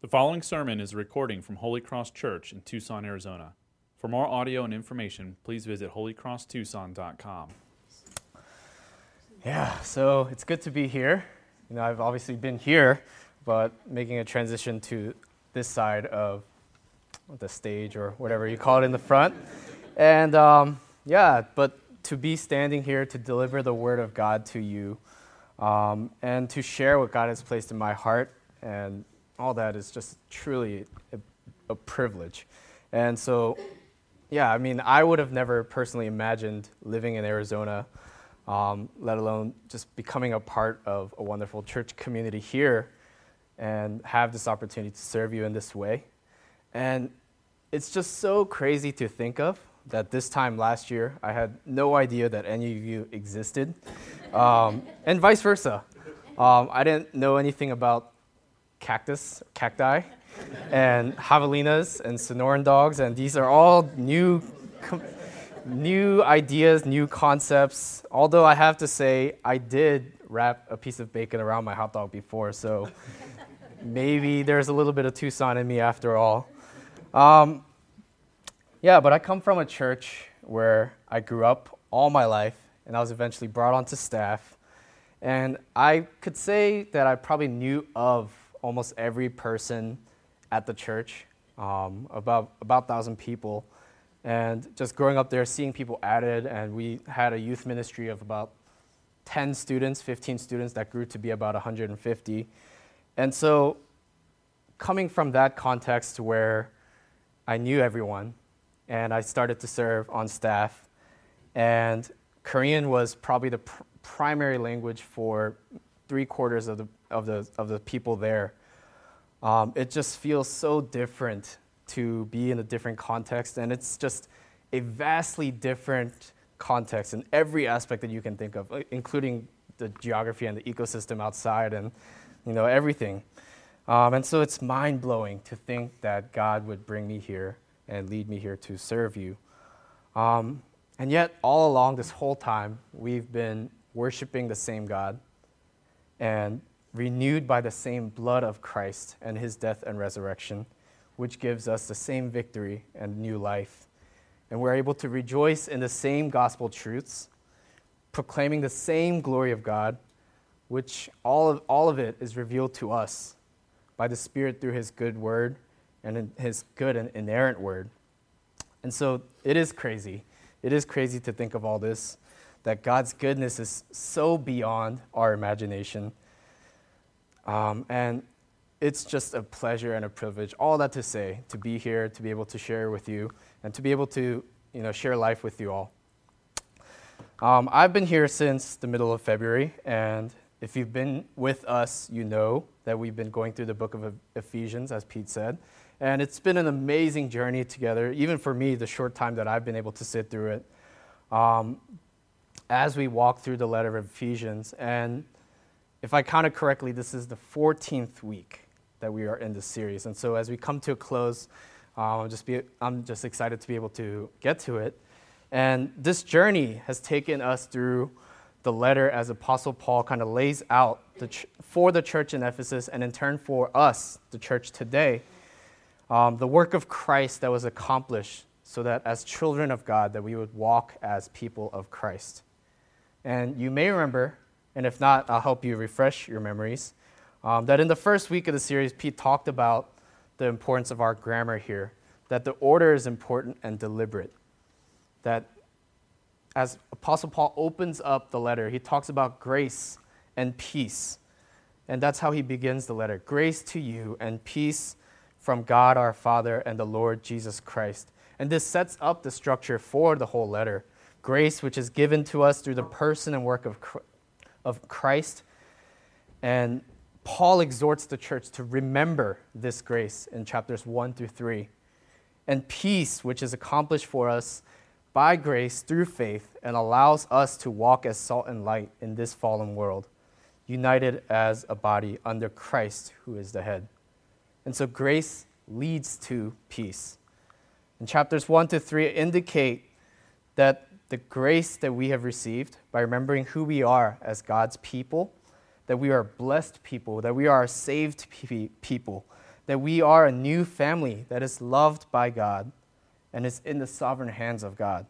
The following sermon is a recording from Holy Cross Church in Tucson, Arizona. For more audio and information, please visit holycrosstucson.com. Yeah, so it's good to be here. You know, I've obviously been here, but making a transition to this side of the stage or whatever you call it in the front. And um, yeah, but to be standing here to deliver the word of God to you um, and to share what God has placed in my heart and all that is just truly a, a privilege. And so, yeah, I mean, I would have never personally imagined living in Arizona, um, let alone just becoming a part of a wonderful church community here and have this opportunity to serve you in this way. And it's just so crazy to think of that this time last year, I had no idea that any of you existed, um, and vice versa. Um, I didn't know anything about cactus, cacti, and javelinas and Sonoran dogs, and these are all new, new ideas, new concepts. Although I have to say, I did wrap a piece of bacon around my hot dog before, so maybe there's a little bit of Tucson in me after all. Um, yeah, but I come from a church where I grew up all my life, and I was eventually brought onto staff. And I could say that I probably knew of almost every person at the church, um, about about thousand people, and just growing up there, seeing people added, and we had a youth ministry of about 10 students, 15 students that grew to be about 150, and so coming from that context where I knew everyone, and I started to serve on staff, and Korean was probably the pr- primary language for three quarters of the of the, of the people there. Um, it just feels so different to be in a different context, and it's just a vastly different context in every aspect that you can think of, uh, including the geography and the ecosystem outside, and you know everything. Um, and so it's mind blowing to think that God would bring me here and lead me here to serve you. Um, and yet, all along this whole time, we've been worshiping the same God and renewed by the same blood of Christ and his death and resurrection, which gives us the same victory and new life. And we're able to rejoice in the same gospel truths, proclaiming the same glory of God, which all of, all of it is revealed to us by the Spirit through his good word and his good and inerrant word. And so it is crazy. It is crazy to think of all this, that God's goodness is so beyond our imagination um, and it's just a pleasure and a privilege, all that to say, to be here, to be able to share with you, and to be able to you know, share life with you all. Um, I've been here since the middle of February, and if you've been with us, you know that we've been going through the book of Ephesians, as Pete said. And it's been an amazing journey together, even for me, the short time that I've been able to sit through it, um, as we walk through the letter of Ephesians. And if I counted correctly, this is the 14th week that we are in this series. And so as we come to a close, uh, I'm, just be, I'm just excited to be able to get to it. And this journey has taken us through the letter as Apostle Paul kind of lays out the ch- for the church in Ephesus and in turn for us, the church today, um, the work of Christ that was accomplished so that as children of God that we would walk as people of Christ. And you may remember and if not, I'll help you refresh your memories. Um, that in the first week of the series, Pete talked about the importance of our grammar here, that the order is important and deliberate. That as Apostle Paul opens up the letter, he talks about grace and peace. And that's how he begins the letter Grace to you and peace from God our Father and the Lord Jesus Christ. And this sets up the structure for the whole letter. Grace, which is given to us through the person and work of of Christ. And Paul exhorts the church to remember this grace in chapters 1 through 3. And peace, which is accomplished for us by grace through faith and allows us to walk as salt and light in this fallen world, united as a body under Christ, who is the head. And so grace leads to peace. And chapters 1 to 3 indicate that the grace that we have received by remembering who we are as God's people, that we are blessed people, that we are saved people, that we are a new family that is loved by God and is in the sovereign hands of God.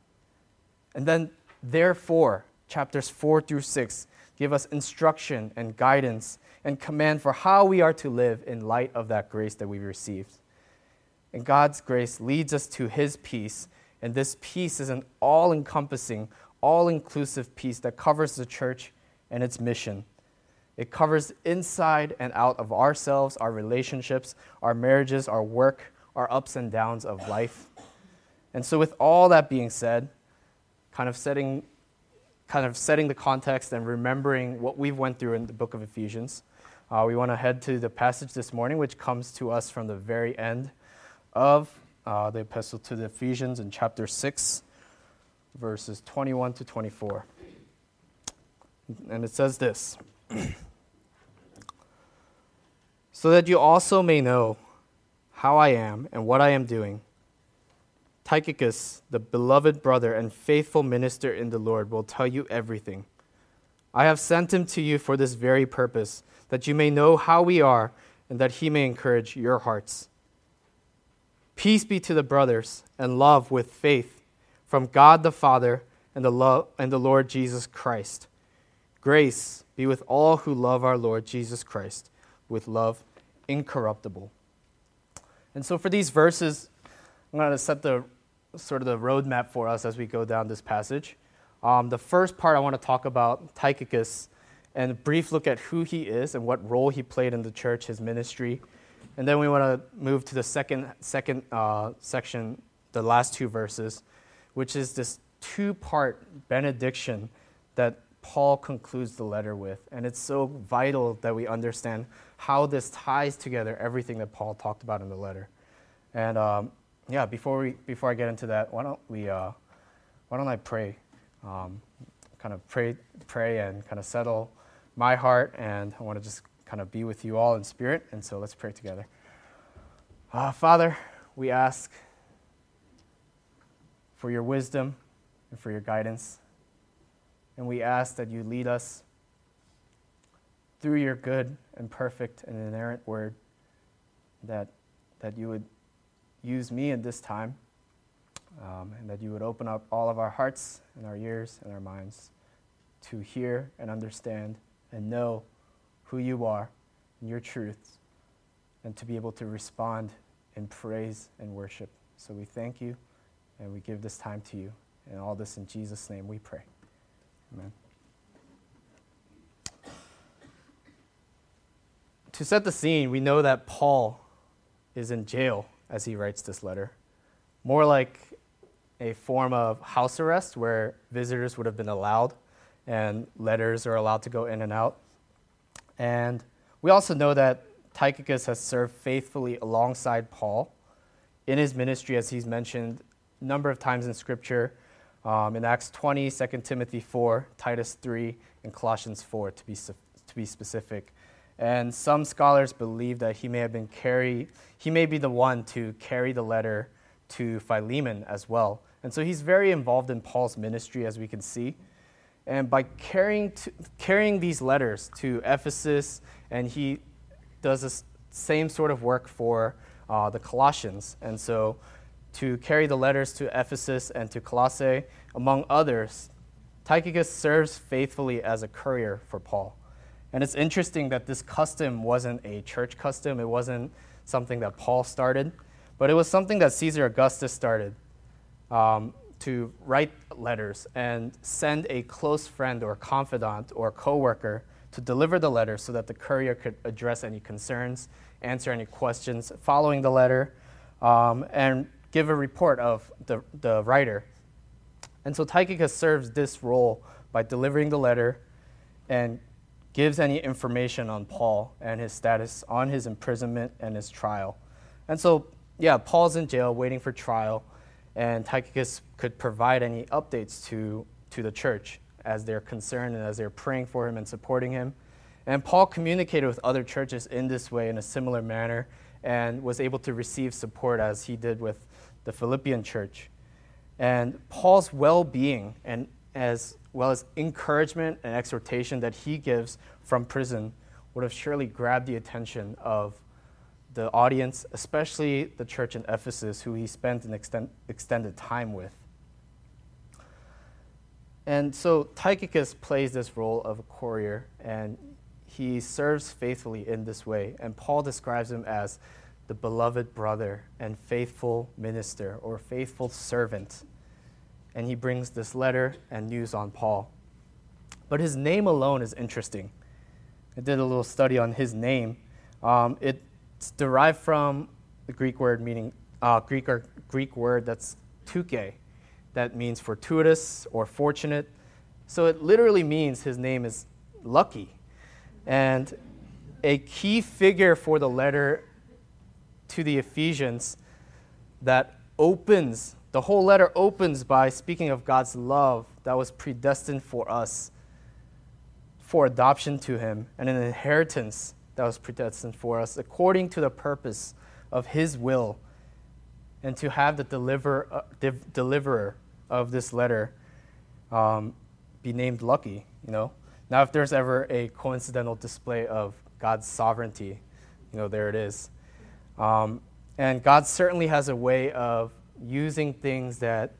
And then, therefore, chapters 4 through 6 give us instruction and guidance and command for how we are to live in light of that grace that we've received. And God's grace leads us to His peace, and this peace is an all encompassing, all inclusive peace that covers the church and its mission. It covers inside and out of ourselves, our relationships, our marriages, our work, our ups and downs of life. And so, with all that being said, kind of setting, kind of setting the context and remembering what we've went through in the book of Ephesians, uh, we want to head to the passage this morning, which comes to us from the very end of uh, the epistle to the Ephesians in chapter 6, verses 21 to 24. And it says this So that you also may know how I am and what I am doing. Tychicus, the beloved brother and faithful minister in the Lord, will tell you everything. I have sent him to you for this very purpose, that you may know how we are and that he may encourage your hearts. Peace be to the brothers and love with faith from God the Father and the, and the Lord Jesus Christ. Grace be with all who love our Lord Jesus Christ with love incorruptible. And so for these verses, I'm going to set the sort of the roadmap for us as we go down this passage. Um, the first part I want to talk about Tychicus and a brief look at who he is and what role he played in the church, his ministry. And then we want to move to the second, second uh, section, the last two verses, which is this two part benediction that Paul concludes the letter with. And it's so vital that we understand how this ties together everything that Paul talked about in the letter. And um, yeah, before, we, before I get into that, why don't, we, uh, why don't I pray? Um, kind of pray, pray and kind of settle my heart, and I want to just kind of be with you all in spirit. And so let's pray together. Uh, Father, we ask for your wisdom and for your guidance. And we ask that you lead us through your good and perfect and inerrant word, that, that you would use me in this time, um, and that you would open up all of our hearts and our ears and our minds to hear and understand and know who you are and your truths, and to be able to respond in praise and worship. So we thank you and we give this time to you. And all this in Jesus' name we pray. Amen. To set the scene, we know that Paul is in jail as he writes this letter. More like a form of house arrest where visitors would have been allowed and letters are allowed to go in and out. And we also know that Tychicus has served faithfully alongside Paul in his ministry, as he's mentioned a number of times in Scripture um, in Acts 20, 2 Timothy 4, Titus 3, and Colossians 4, to be, to be specific. And some scholars believe that he may have been carry, he may be the one to carry the letter to Philemon as well. And so he's very involved in Paul's ministry, as we can see. And by carrying, to, carrying these letters to Ephesus, and he does the same sort of work for uh, the Colossians. And so to carry the letters to Ephesus and to Colossae, among others, Tychicus serves faithfully as a courier for Paul. And it's interesting that this custom wasn't a church custom, it wasn't something that Paul started, but it was something that Caesar Augustus started um, to write letters and send a close friend or confidant or coworker to deliver the letter so that the courier could address any concerns, answer any questions following the letter, um, and give a report of the, the writer. And so Tychicus serves this role by delivering the letter and gives any information on Paul and his status on his imprisonment and his trial. And so, yeah, Paul's in jail waiting for trial, and Tychicus could provide any updates to, to the church as they're concerned and as they're praying for him and supporting him. And Paul communicated with other churches in this way in a similar manner and was able to receive support as he did with the Philippian church. And Paul's well being and as well as encouragement and exhortation that he gives from prison would have surely grabbed the attention of the audience, especially the church in Ephesus, who he spent an extend, extended time with. And so Tychicus plays this role of a courier, and he serves faithfully in this way. And Paul describes him as the beloved brother and faithful minister or faithful servant. And he brings this letter and news on Paul. But his name alone is interesting. I did a little study on his name. Um, it's derived from the Greek word meaning uh, Greek or Greek word that's tuke, that means fortuitous or fortunate. So it literally means his name is lucky. And a key figure for the letter to the Ephesians that opens, the whole letter opens by speaking of God's love that was predestined for us for adoption to Him and an inheritance that was predestined for us according to the purpose of His will and to have the deliver, uh, de- deliverer of this letter um, be named lucky, you know. Now, if there's ever a coincidental display of God's sovereignty, you know, there it is. Um, and God certainly has a way of using things that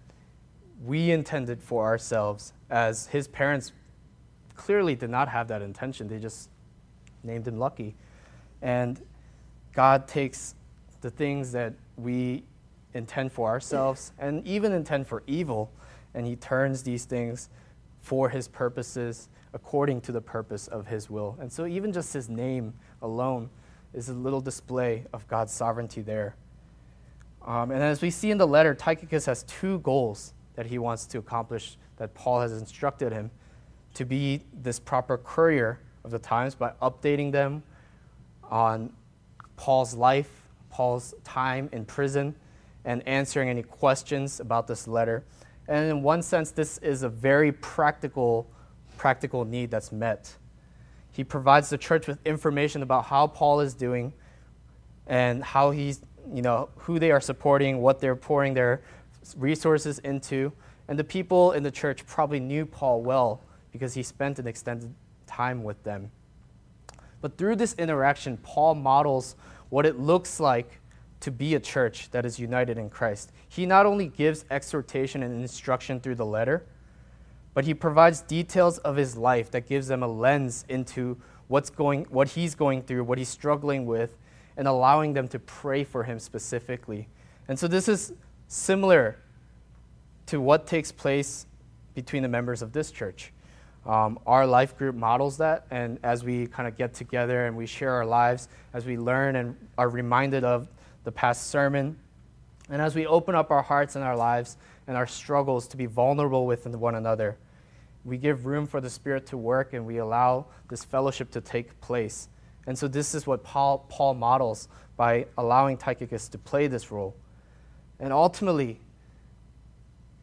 we intended for ourselves, as his parents clearly did not have that intention. They just named him lucky. And God takes the things that we intend for ourselves and even intend for evil, and he turns these things for his purposes according to the purpose of his will. And so, even just his name alone is a little display of God's sovereignty there. Um, and as we see in the letter, Tychicus has two goals that he wants to accomplish that Paul has instructed him to be this proper courier of the times by updating them on Paul's life, Paul's time in prison, and answering any questions about this letter. And in one sense, this is a very practical, practical need that's met. He provides the church with information about how Paul is doing and how he's, you know, who they are supporting, what they're pouring their resources into. And the people in the church probably knew Paul well because he spent an extended time with them. But through this interaction, Paul models what it looks like to be a church that is united in Christ. He not only gives exhortation and instruction through the letter, but he provides details of his life that gives them a lens into what's going what he's going through, what he's struggling with, and allowing them to pray for him specifically. And so this is similar to what takes place between the members of this church. Um, our life group models that, and as we kind of get together and we share our lives, as we learn and are reminded of the past sermon. And as we open up our hearts and our lives and our struggles to be vulnerable with one another, we give room for the Spirit to work and we allow this fellowship to take place. And so, this is what Paul, Paul models by allowing Tychicus to play this role. And ultimately,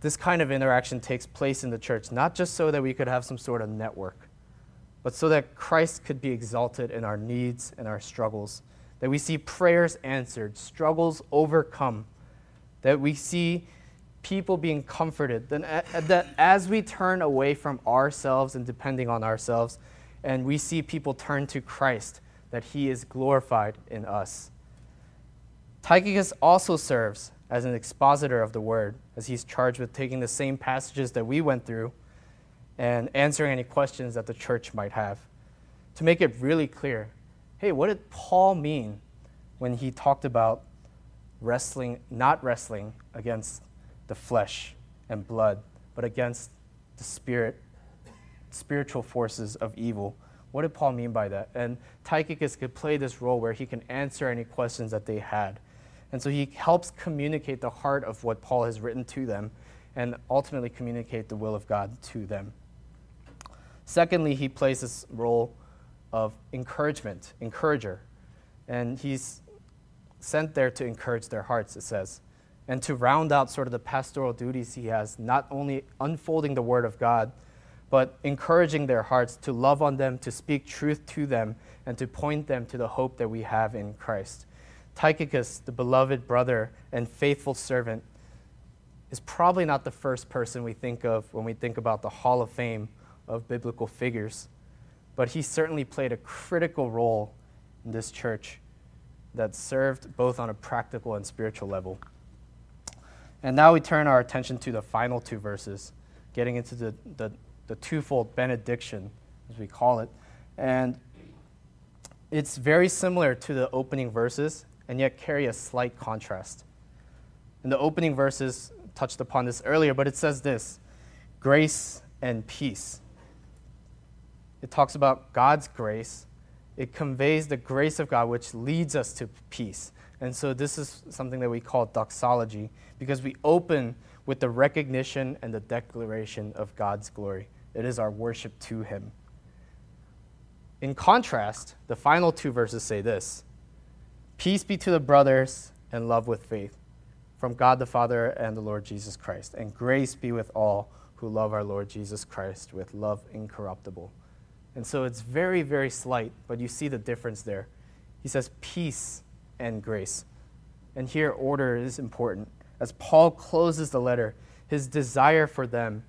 this kind of interaction takes place in the church, not just so that we could have some sort of network, but so that Christ could be exalted in our needs and our struggles that we see prayers answered, struggles overcome, that we see people being comforted, then that as we turn away from ourselves and depending on ourselves, and we see people turn to Christ, that he is glorified in us. Tychicus also serves as an expositor of the word, as he's charged with taking the same passages that we went through and answering any questions that the church might have. To make it really clear hey, what did Paul mean when he talked about wrestling, not wrestling against the flesh and blood, but against the spirit, spiritual forces of evil? What did Paul mean by that? And Tychicus could play this role where he can answer any questions that they had. And so he helps communicate the heart of what Paul has written to them and ultimately communicate the will of God to them. Secondly, he plays this role of encouragement, encourager. And he's sent there to encourage their hearts, it says, and to round out sort of the pastoral duties he has, not only unfolding the word of God, but encouraging their hearts to love on them, to speak truth to them, and to point them to the hope that we have in Christ. Tychicus, the beloved brother and faithful servant, is probably not the first person we think of when we think about the Hall of Fame of biblical figures but he certainly played a critical role in this church. that served both on a practical and spiritual level. And now we turn our attention to the final two verses, getting into the, the, the twofold benediction, as we call it. And it's very similar to the opening verses, and yet carry a slight contrast. In the opening verses, touched upon this earlier, but it says this grace and peace. It talks about God's grace. It conveys the grace of God, which leads us to peace. And so, this is something that we call doxology because we open with the recognition and the declaration of God's glory. It is our worship to Him. In contrast, the final two verses say this Peace be to the brothers and love with faith from God the Father and the Lord Jesus Christ. And grace be with all who love our Lord Jesus Christ with love incorruptible. And so it's very, very slight, but you see the difference there. He says peace and grace. And here, order is important. As Paul closes the letter, his desire for them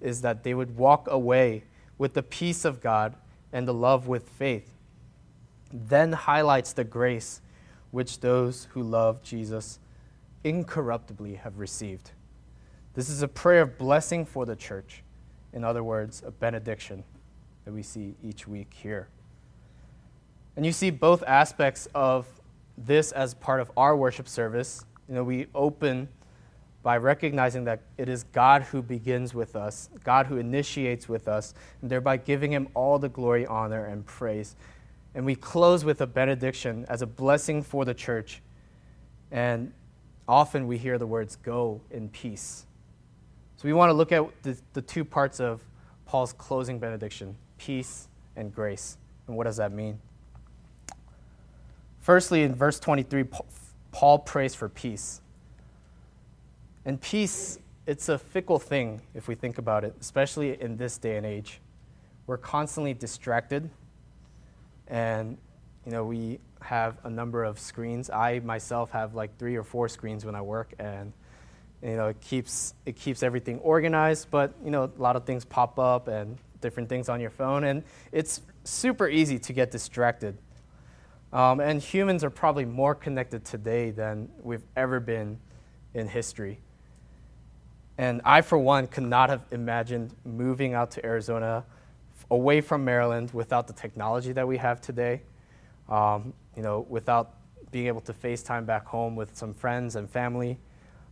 is that they would walk away with the peace of God and the love with faith. Then highlights the grace which those who love Jesus incorruptibly have received. This is a prayer of blessing for the church. In other words, a benediction that we see each week here. And you see both aspects of this as part of our worship service. You know, we open by recognizing that it is God who begins with us, God who initiates with us, and thereby giving him all the glory, honor, and praise. And we close with a benediction as a blessing for the church. And often we hear the words, go in peace. So we want to look at the, the two parts of Paul's closing benediction peace and grace. And what does that mean? Firstly, in verse 23, Paul prays for peace. And peace, it's a fickle thing if we think about it, especially in this day and age. We're constantly distracted, and you know we have a number of screens. I myself have like three or four screens when I work, and you know it keeps it keeps everything organized. But you know a lot of things pop up and different things on your phone, and it's super easy to get distracted. Um, and humans are probably more connected today than we've ever been in history. And I, for one, could not have imagined moving out to Arizona away from Maryland without the technology that we have today. Um, you know, without being able to FaceTime back home with some friends and family,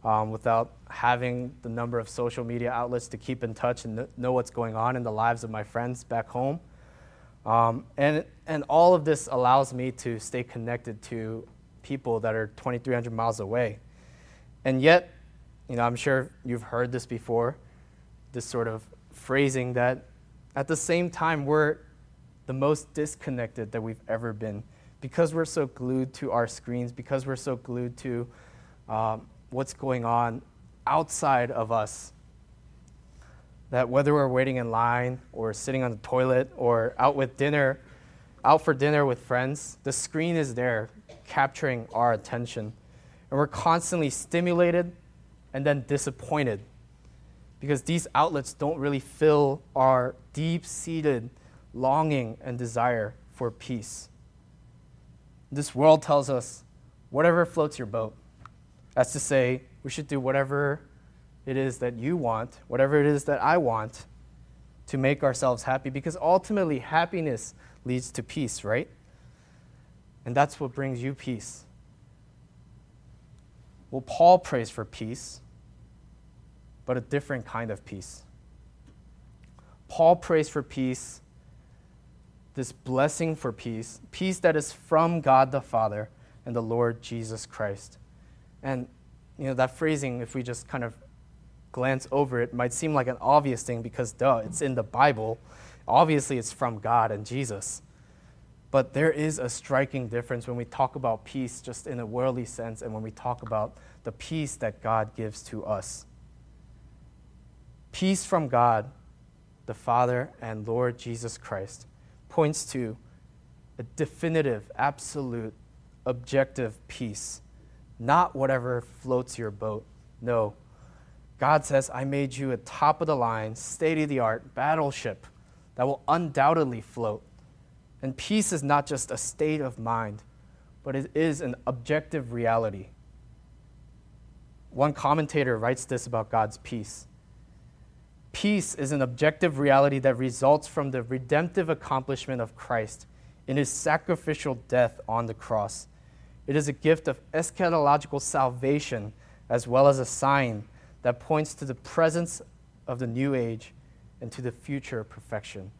um, without having the number of social media outlets to keep in touch and know what's going on in the lives of my friends back home. Um, and, and all of this allows me to stay connected to people that are 2,300 miles away. And yet, you know, I'm sure you've heard this before, this sort of phrasing that at the same time, we're the most disconnected that we've ever been because we're so glued to our screens, because we're so glued to um, what's going on outside of us that whether we're waiting in line or sitting on the toilet or out with dinner, out for dinner with friends, the screen is there capturing our attention. And we're constantly stimulated and then disappointed because these outlets don't really fill our deep seated longing and desire for peace. This world tells us whatever floats your boat. That's to say, we should do whatever it is that you want, whatever it is that I want, to make ourselves happy, because ultimately happiness leads to peace, right? And that's what brings you peace. Well, Paul prays for peace, but a different kind of peace. Paul prays for peace, this blessing for peace, peace that is from God the Father and the Lord Jesus Christ. And you know that phrasing, if we just kind of glance over it might seem like an obvious thing because, duh, it's in the Bible. Obviously, it's from God and Jesus. But there is a striking difference when we talk about peace just in a worldly sense and when we talk about the peace that God gives to us. Peace from God, the Father and Lord Jesus Christ, points to a definitive, absolute, objective peace, not whatever floats your boat. No, God says, I made you a top of the line, state of the art battleship that will undoubtedly float. And peace is not just a state of mind, but it is an objective reality. One commentator writes this about God's peace Peace is an objective reality that results from the redemptive accomplishment of Christ in his sacrificial death on the cross. It is a gift of eschatological salvation as well as a sign that points to the presence of the new age and to the future perfection.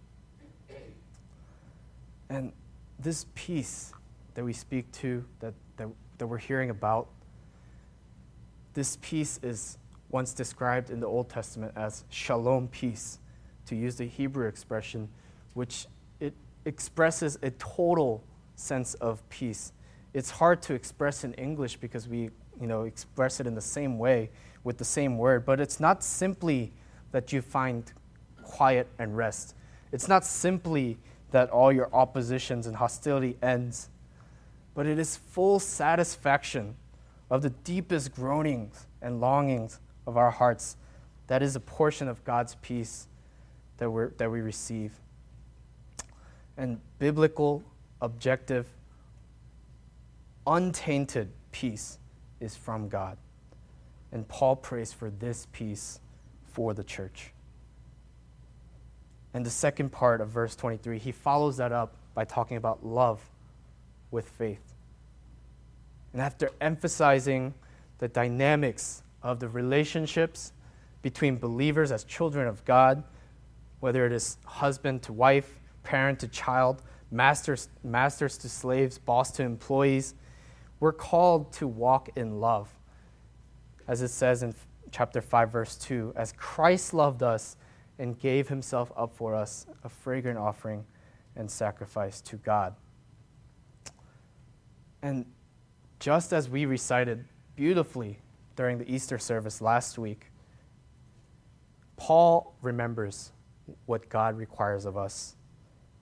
And this peace that we speak to, that, that, that we're hearing about, this peace is once described in the Old Testament as shalom peace, to use the Hebrew expression, which it expresses a total sense of peace. It's hard to express in English because we, you know, express it in the same way with the same word, but it's not simply that you find quiet and rest. It's not simply that all your oppositions and hostility ends, but it is full satisfaction of the deepest groanings and longings of our hearts. That is a portion of God's peace that, we that we receive. And biblical, objective, untainted peace is from God. And Paul prays for this peace for the church. And the second part of verse 23, he follows that up by talking about love with faith. And after emphasizing the dynamics of the relationships between believers as children of God, whether it is husband to wife, parent to child, masters, masters to slaves, boss to employees. We're called to walk in love. As it says in chapter 5, verse 2 as Christ loved us and gave himself up for us, a fragrant offering and sacrifice to God. And just as we recited beautifully during the Easter service last week, Paul remembers what God requires of us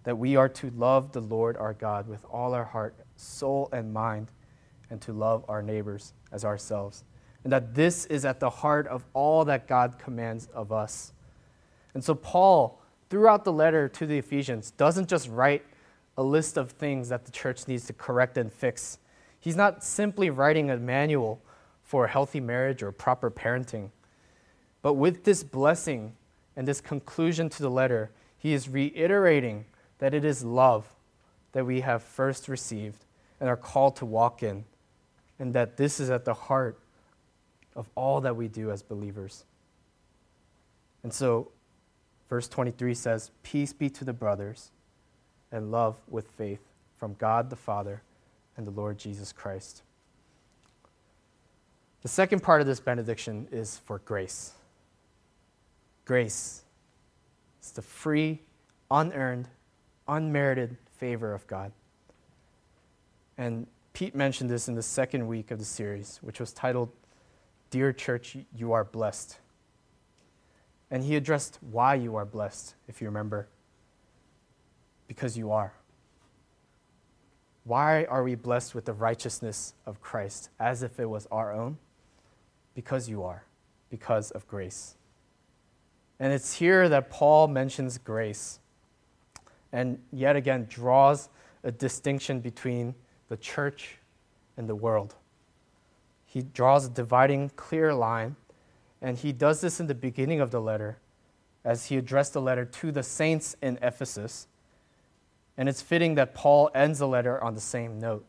that we are to love the Lord our God with all our heart, soul, and mind, and to love our neighbors as ourselves. And that this is at the heart of all that God commands of us. And so, Paul, throughout the letter to the Ephesians, doesn't just write a list of things that the church needs to correct and fix. He's not simply writing a manual for a healthy marriage or proper parenting. But with this blessing and this conclusion to the letter, he is reiterating that it is love that we have first received and are called to walk in, and that this is at the heart of all that we do as believers. And so, verse 23 says, Peace be to the brothers, and love with faith from God the Father and the Lord Jesus Christ. The second part of this benediction is for grace. Grace. It's the free, unearned, unmerited favor of God. And Pete mentioned this in the second week of the series, which was titled, Dear Church, You Are Blessed. And he addressed why you are blessed, if you remember. Because you are. Why are we blessed with the righteousness of Christ as if it was our own? Because you are, because of grace. And it's here that Paul mentions grace and yet again draws a distinction between the church and the world. He draws a dividing, clear line, and he does this in the beginning of the letter as he addressed the letter to the saints in Ephesus. And it's fitting that Paul ends the letter on the same note.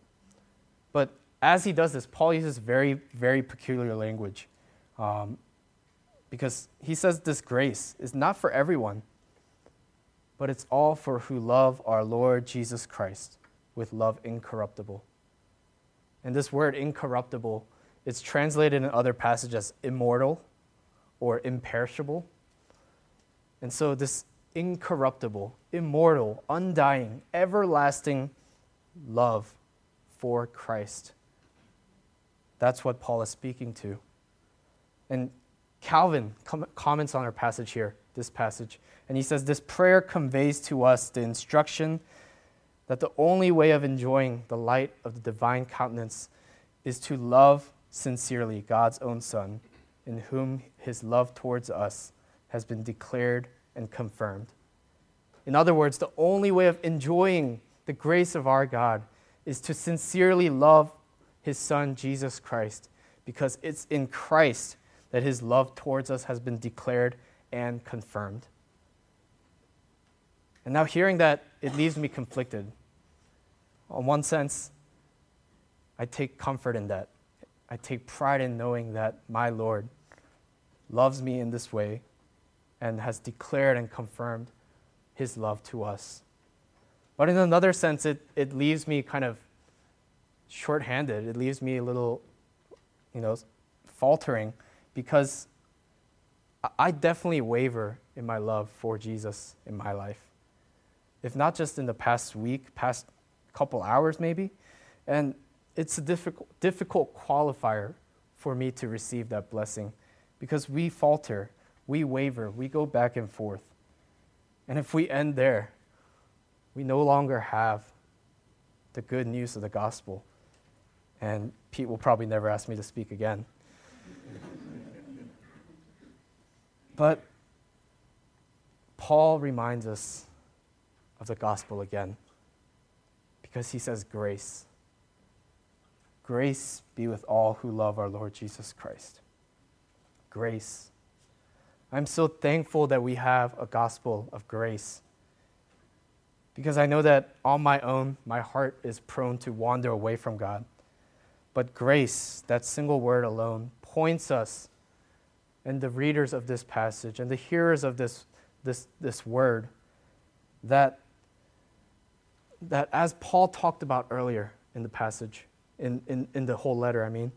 But as he does this, Paul uses very, very peculiar language. Um, because he says this grace is not for everyone, but it's all for who love our Lord Jesus Christ with love incorruptible. And this word incorruptible, it's translated in other passages as immortal or imperishable. And so this incorruptible, immortal, undying, everlasting love for Christ that's what Paul is speaking to. And Calvin com- comments on our passage here, this passage, and he says this prayer conveys to us the instruction that the only way of enjoying the light of the divine countenance is to love sincerely God's own Son, in whom his love towards us has been declared and confirmed. In other words, the only way of enjoying the grace of our God is to sincerely love his son, Jesus Christ, because it's in Christ that his love towards us has been declared and confirmed. And now, hearing that, it leaves me conflicted. On one sense, I take comfort in that. I take pride in knowing that my Lord loves me in this way and has declared and confirmed his love to us. But in another sense, it, it leaves me kind of shorthanded. It leaves me a little, you know, faltering because I definitely waver in my love for Jesus in my life. If not just in the past week, past couple hours maybe. And it's a difficult, difficult qualifier for me to receive that blessing because we falter, we waver, we go back and forth. And if we end there, we no longer have the good news of the gospel. And Pete will probably never ask me to speak again. but Paul reminds us of the gospel again because he says grace. Grace be with all who love our Lord Jesus Christ. Grace. I'm so thankful that we have a gospel of grace because I know that on my own, my heart is prone to wander away from God. But grace, that single word alone, points us and the readers of this passage and the hearers of this, this, this word that that as Paul talked about earlier in the passage, in, in, in the whole letter, I mean,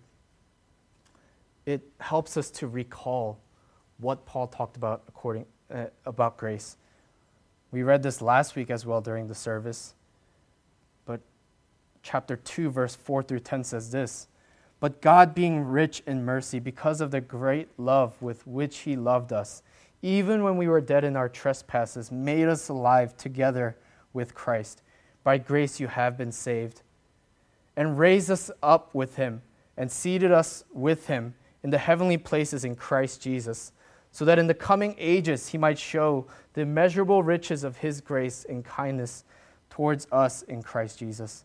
it helps us to recall what Paul talked about according uh, about grace. We read this last week as well during the service. Chapter 2 verse 4 through 10 says this, but God being rich in mercy because of the great love with which he loved us, even when we were dead in our trespasses, made us alive together with Christ. By grace you have been saved, and raised us up with him, and seated us with him in the heavenly places in Christ Jesus, so that in the coming ages he might show the immeasurable riches of his grace and kindness towards us in Christ Jesus.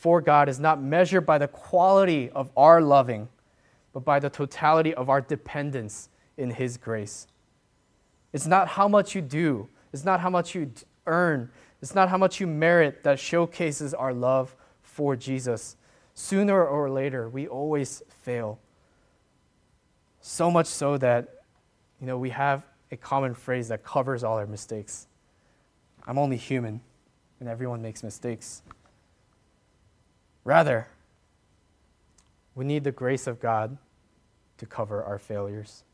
for God is not measured by the quality of our loving, but by the totality of our dependence in his grace. It's not how much you do, it's not how much you earn, it's not how much you merit that showcases our love for Jesus. Sooner or later, we always fail. So much so that, you know, we have a common phrase that covers all our mistakes. I'm only human, and everyone makes mistakes. Rather, we need the grace of God to cover our failures,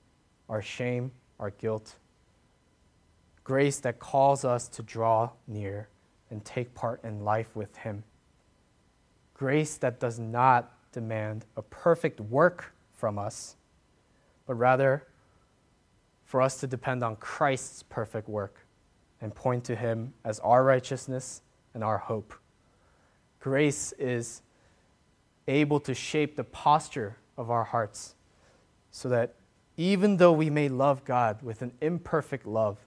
our shame, our guilt. Grace that calls us to draw near and take part in life with Him grace that does not demand a perfect work from us, but rather for us to depend on Christ's perfect work and point to Him as our righteousness and our hope. Grace is able to shape the posture of our hearts so that even though we may love God with an imperfect love,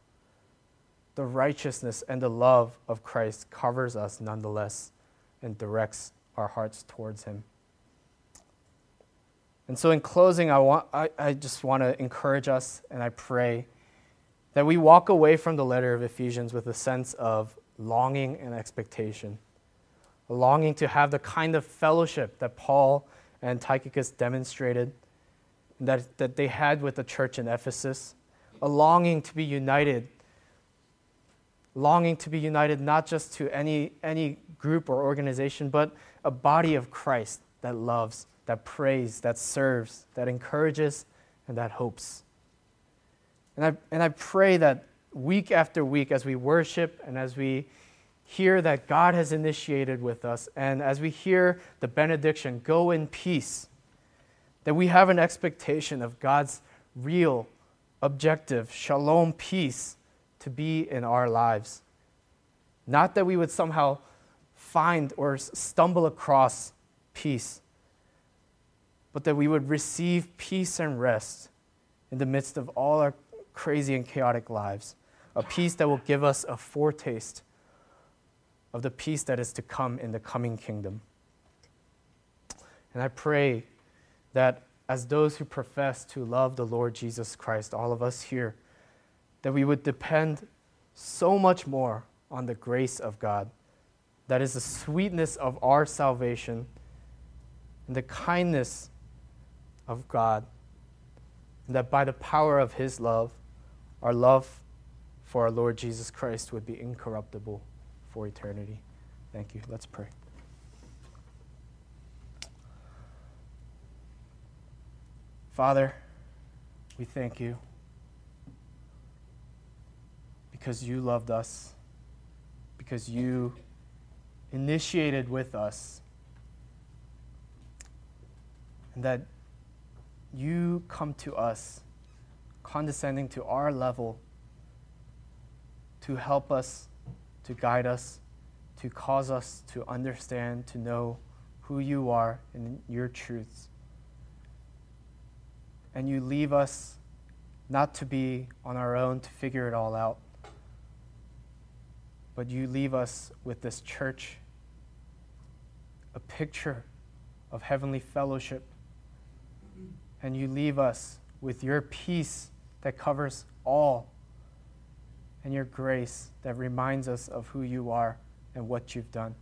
the righteousness and the love of Christ covers us nonetheless and directs our hearts towards Him. And so, in closing, I, want, I, I just want to encourage us and I pray that we walk away from the letter of Ephesians with a sense of longing and expectation, longing to have the kind of fellowship that Paul and Tychicus demonstrated, that, that they had with the church in Ephesus, a longing to be united longing to be united not just to any, any group or organization, but a body of Christ that loves, that prays, that serves, that encourages, and that hopes. And I, and I pray that week after week, as we worship and as we hear that God has initiated with us, and as we hear the benediction, go in peace, that we have an expectation of God's real, objective, shalom peace to be in our lives. Not that we would somehow find or stumble across peace, but that we would receive peace and rest in the midst of all our crazy and chaotic lives. A peace that will give us a foretaste of the peace that is to come in the coming kingdom. And I pray that as those who profess to love the Lord Jesus Christ, all of us here, that we would depend so much more on the grace of God. That is the sweetness of our salvation and the kindness of God. And that by the power of His love, our love for our Lord Jesus Christ would be incorruptible for eternity. Thank you. Let's pray. Father, we thank you because you loved us, because you initiated with us, and that you come to us, condescending to our level, to help us, to guide us, to cause us to understand, to know who you are and your truths. And you leave us not to be on our own to figure it all out, but you leave us with this church, a picture of heavenly fellowship and you leave us with your peace that covers all and your grace that reminds us of who you are and what you've done.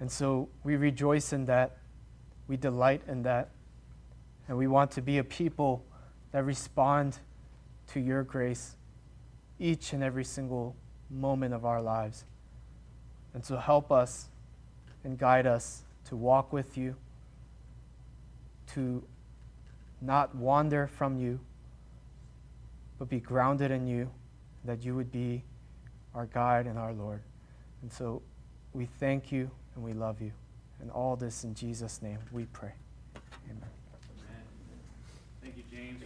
And so we rejoice in that, we delight in that, and we want to be a people that respond to your grace each and every single moment of our lives. And so help us and guide us to walk with you, to not wander from you, but be grounded in you, that you would be our guide and our Lord. And so we thank you and we love you. And all this in Jesus' name we pray. Amen. Amen. Thank you, James,